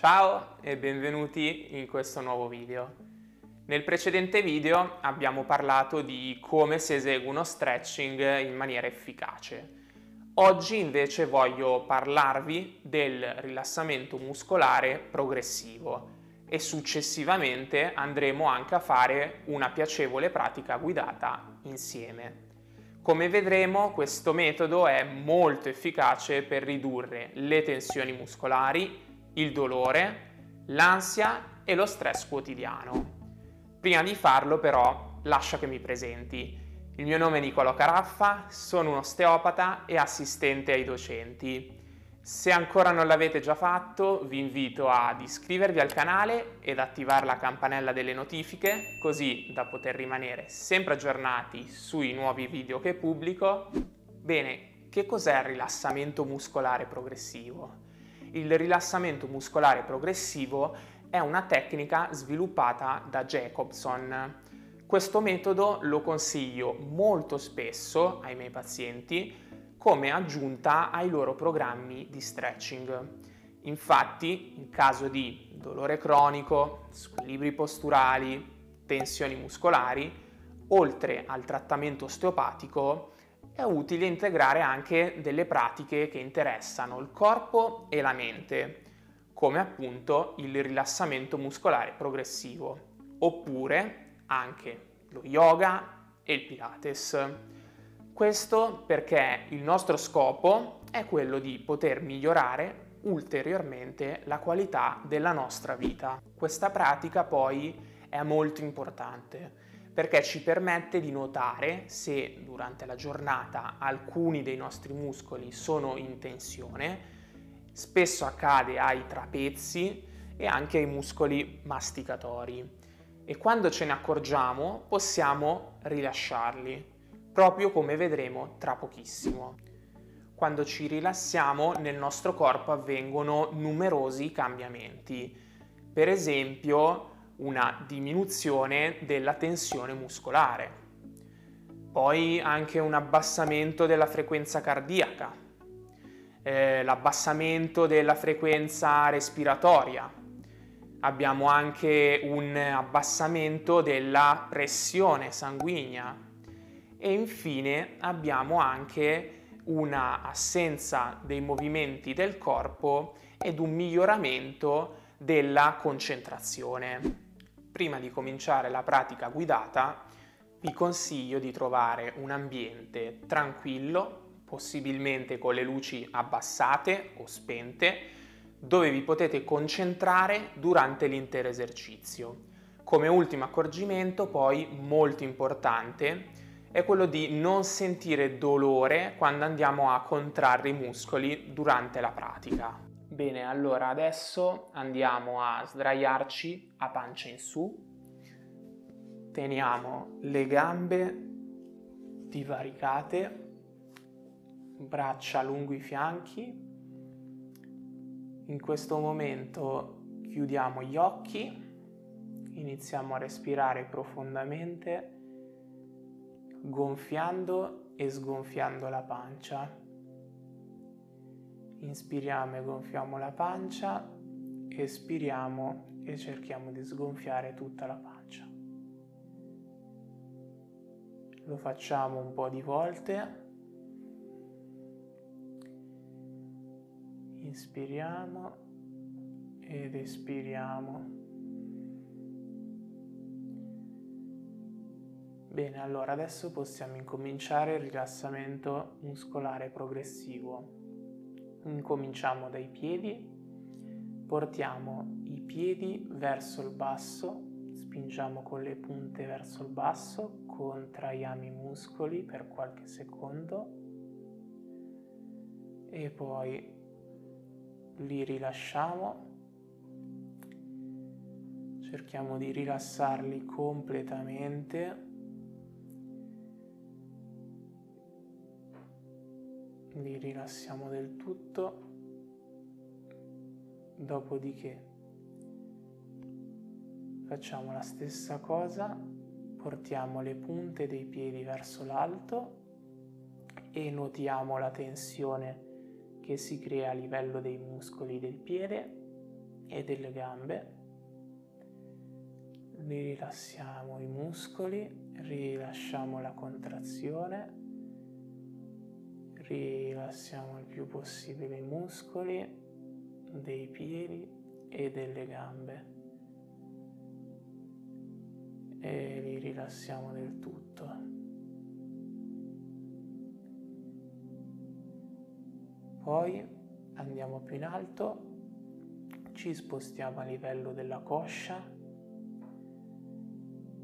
Ciao e benvenuti in questo nuovo video. Nel precedente video abbiamo parlato di come si esegue uno stretching in maniera efficace. Oggi invece voglio parlarvi del rilassamento muscolare progressivo e successivamente andremo anche a fare una piacevole pratica guidata insieme. Come vedremo questo metodo è molto efficace per ridurre le tensioni muscolari, il dolore, l'ansia e lo stress quotidiano. Prima di farlo però lascia che mi presenti. Il mio nome è Nicolò Caraffa, sono un osteopata e assistente ai docenti. Se ancora non l'avete già fatto, vi invito ad iscrivervi al canale ed attivare la campanella delle notifiche, così da poter rimanere sempre aggiornati sui nuovi video che pubblico. Bene, che cos'è il rilassamento muscolare progressivo? Il rilassamento muscolare progressivo è una tecnica sviluppata da Jacobson. Questo metodo lo consiglio molto spesso ai miei pazienti come aggiunta ai loro programmi di stretching. Infatti, in caso di dolore cronico, squilibri posturali, tensioni muscolari, oltre al trattamento osteopatico, è utile integrare anche delle pratiche che interessano il corpo e la mente, come appunto il rilassamento muscolare progressivo, oppure anche lo yoga e il pilates. Questo perché il nostro scopo è quello di poter migliorare ulteriormente la qualità della nostra vita. Questa pratica poi è molto importante perché ci permette di notare se durante la giornata alcuni dei nostri muscoli sono in tensione, spesso accade ai trapezzi e anche ai muscoli masticatori e quando ce ne accorgiamo possiamo rilasciarli, proprio come vedremo tra pochissimo. Quando ci rilassiamo nel nostro corpo avvengono numerosi cambiamenti, per esempio una diminuzione della tensione muscolare, poi anche un abbassamento della frequenza cardiaca, eh, l'abbassamento della frequenza respiratoria, abbiamo anche un abbassamento della pressione sanguigna. E infine abbiamo anche una assenza dei movimenti del corpo ed un miglioramento della concentrazione prima di cominciare la pratica guidata vi consiglio di trovare un ambiente tranquillo, possibilmente con le luci abbassate o spente, dove vi potete concentrare durante l'intero esercizio. Come ultimo accorgimento, poi molto importante, è quello di non sentire dolore quando andiamo a contrarre i muscoli durante la pratica. Bene, allora adesso andiamo a sdraiarci a pancia in su, teniamo le gambe divaricate, braccia lungo i fianchi. In questo momento chiudiamo gli occhi, iniziamo a respirare profondamente, gonfiando e sgonfiando la pancia. Inspiriamo e gonfiamo la pancia, espiriamo e cerchiamo di sgonfiare tutta la pancia. Lo facciamo un po' di volte. Inspiriamo ed espiriamo. Bene, allora adesso possiamo incominciare il rilassamento muscolare progressivo. Incominciamo dai piedi, portiamo i piedi verso il basso, spingiamo con le punte verso il basso, contraiamo i muscoli per qualche secondo e poi li rilasciamo. Cerchiamo di rilassarli completamente li rilassiamo del tutto, dopodiché facciamo la stessa cosa, portiamo le punte dei piedi verso l'alto e notiamo la tensione che si crea a livello dei muscoli del piede e delle gambe. Rilassiamo i muscoli, rilasciamo la contrazione, rilassiamo il più possibile i muscoli dei piedi e delle gambe e li rilassiamo del tutto. Poi andiamo più in alto, ci spostiamo a livello della coscia.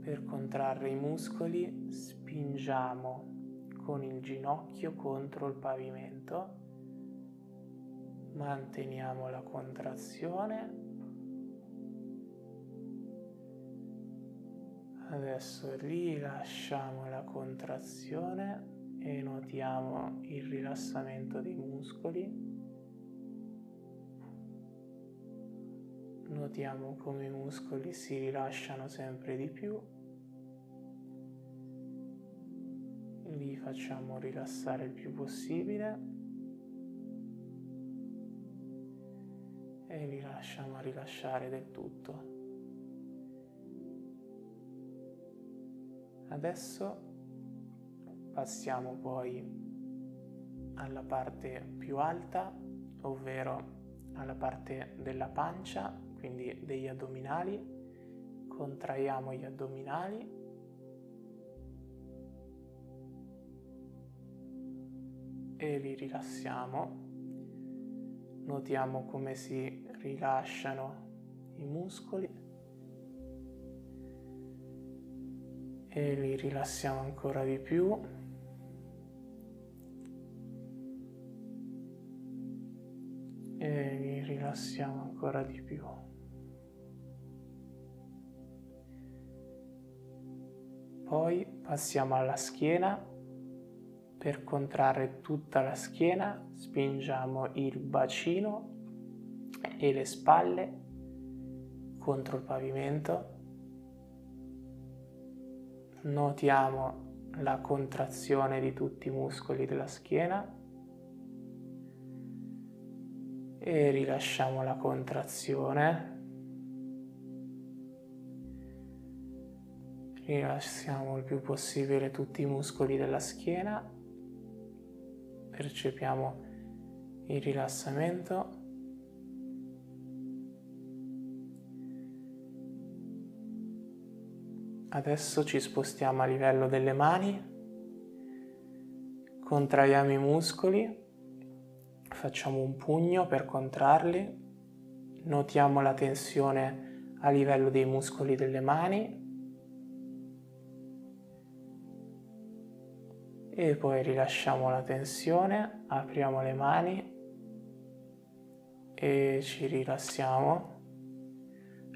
Per contrarre i muscoli spingiamo con il ginocchio contro il pavimento, manteniamo la contrazione. Adesso rilasciamo la contrazione e notiamo il rilassamento dei muscoli. Notiamo come i muscoli si rilasciano sempre di più. Facciamo rilassare il più possibile. E li lasciamo rilasciare del tutto. Adesso Passiamo poi alla parte più alta, ovvero alla parte della pancia, quindi degli addominali. Contraiamo gli addominali. E li rilassiamo. Notiamo come si rilasciano i muscoli e li rilassiamo ancora di più. e li rilassiamo ancora di più. Poi passiamo alla schiena. Per contrarre tutta la schiena spingiamo il bacino e le spalle contro il pavimento. Notiamo la contrazione di tutti i muscoli della schiena e rilasciamo la contrazione. Rilassiamo il più possibile tutti i muscoli della schiena. Percepiamo il rilassamento. Adesso ci spostiamo a livello delle mani, contraiamo i muscoli facciamo un pugno per contrarli, notiamo la tensione a livello dei muscoli delle mani e poi rilasciamo la tensione, apriamo le mani e ci rilassiamo,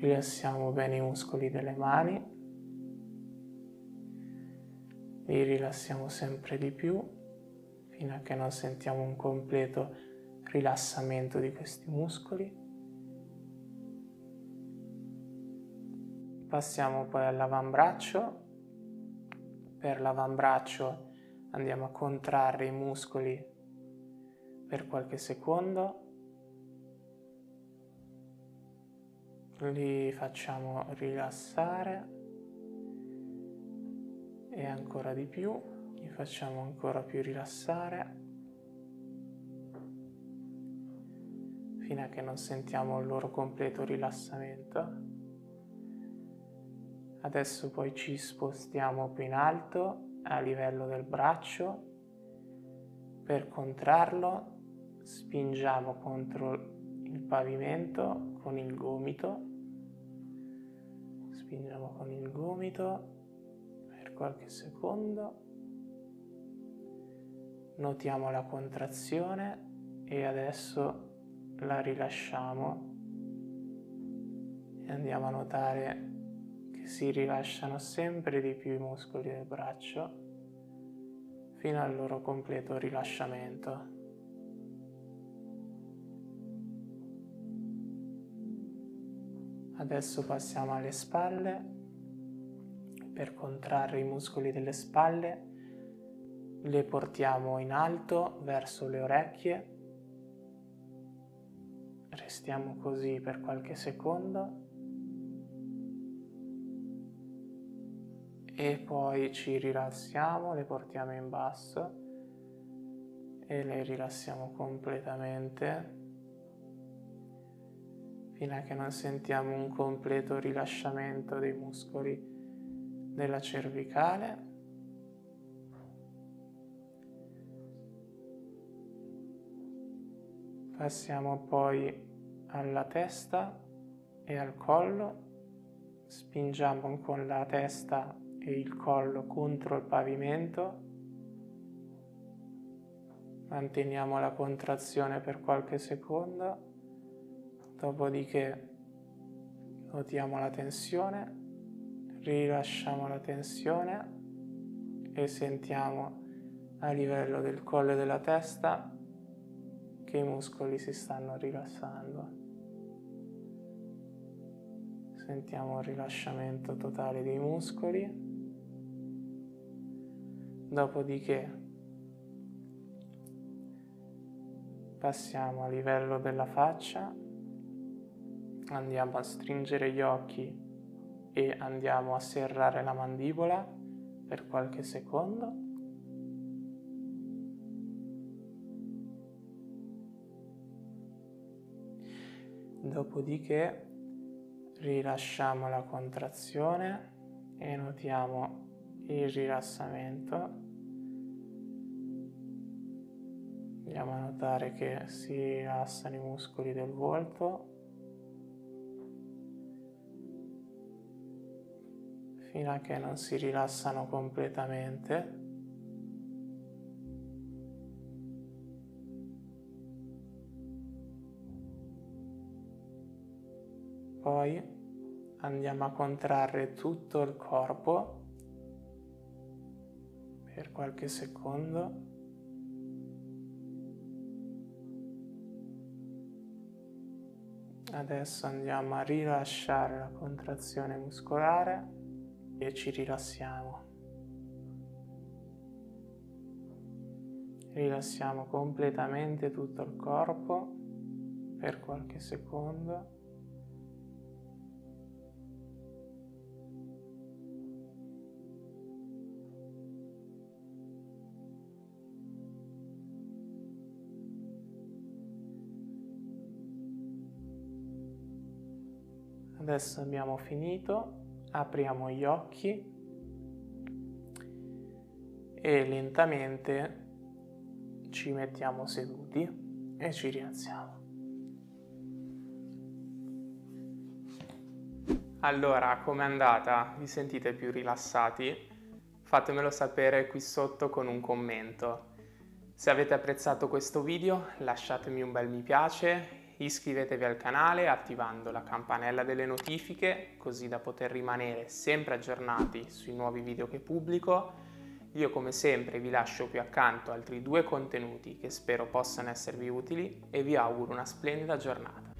rilassiamo bene i muscoli delle mani, li rilassiamo sempre di più fino a che non sentiamo un completo rilassamento di questi muscoli. Passiamo poi all'avambraccio. Per l'avambraccio andiamo a contrarre i muscoli per qualche secondo. Li facciamo rilassare e ancora di più li facciamo ancora più rilassare fino a che non sentiamo il loro completo rilassamento. Adesso poi ci spostiamo più in alto a livello del braccio. Per contrarlo spingiamo contro il pavimento con il gomito. Spingiamo con il gomito per qualche secondo notiamo la contrazione e adesso la rilasciamo e andiamo a notare si rilasciano sempre di più i muscoli del braccio fino al loro completo rilasciamento. Adesso passiamo alle spalle. Per contrarre i muscoli delle spalle le portiamo in alto verso le orecchie, Restiamo così per qualche secondo e poi ci rilassiamo, le portiamo in basso e le rilassiamo completamente fino a che non sentiamo un completo rilasciamento dei muscoli della cervicale. Passiamo poi alla testa e al collo, spingiamo con la testa e il collo contro il pavimento, manteniamo la contrazione per qualche secondo, dopodiché notiamo la tensione, rilasciamo la tensione e sentiamo a livello del collo e della testa che i muscoli si stanno rilassando. Sentiamo il rilasciamento totale dei muscoli. Dopodiché passiamo a livello della faccia, andiamo a stringere gli occhi e andiamo a serrare la mandibola per qualche secondo. Dopodiché rilasciamo la contrazione e notiamo il rilassamento. Andiamo a notare che si rilassano i muscoli del volto fino a che non si rilassano completamente. Poi andiamo a contrarre tutto il corpo per qualche secondo. Adesso andiamo a rilasciare la contrazione muscolare e ci rilassiamo. Rilassiamo completamente tutto il corpo per qualche secondo. Adesso abbiamo finito, apriamo gli occhi e lentamente ci mettiamo seduti e ci rialziamo. Allora, com'è andata? Vi sentite più rilassati? Fatemelo sapere qui sotto con un commento. Se avete apprezzato questo video lasciatemi un bel mi piace iscrivetevi al canale attivando la campanella delle notifiche così da poter rimanere sempre aggiornati sui nuovi video che pubblico. Io come sempre vi lascio qui accanto altri due contenuti che spero possano esservi utili e vi auguro una splendida giornata.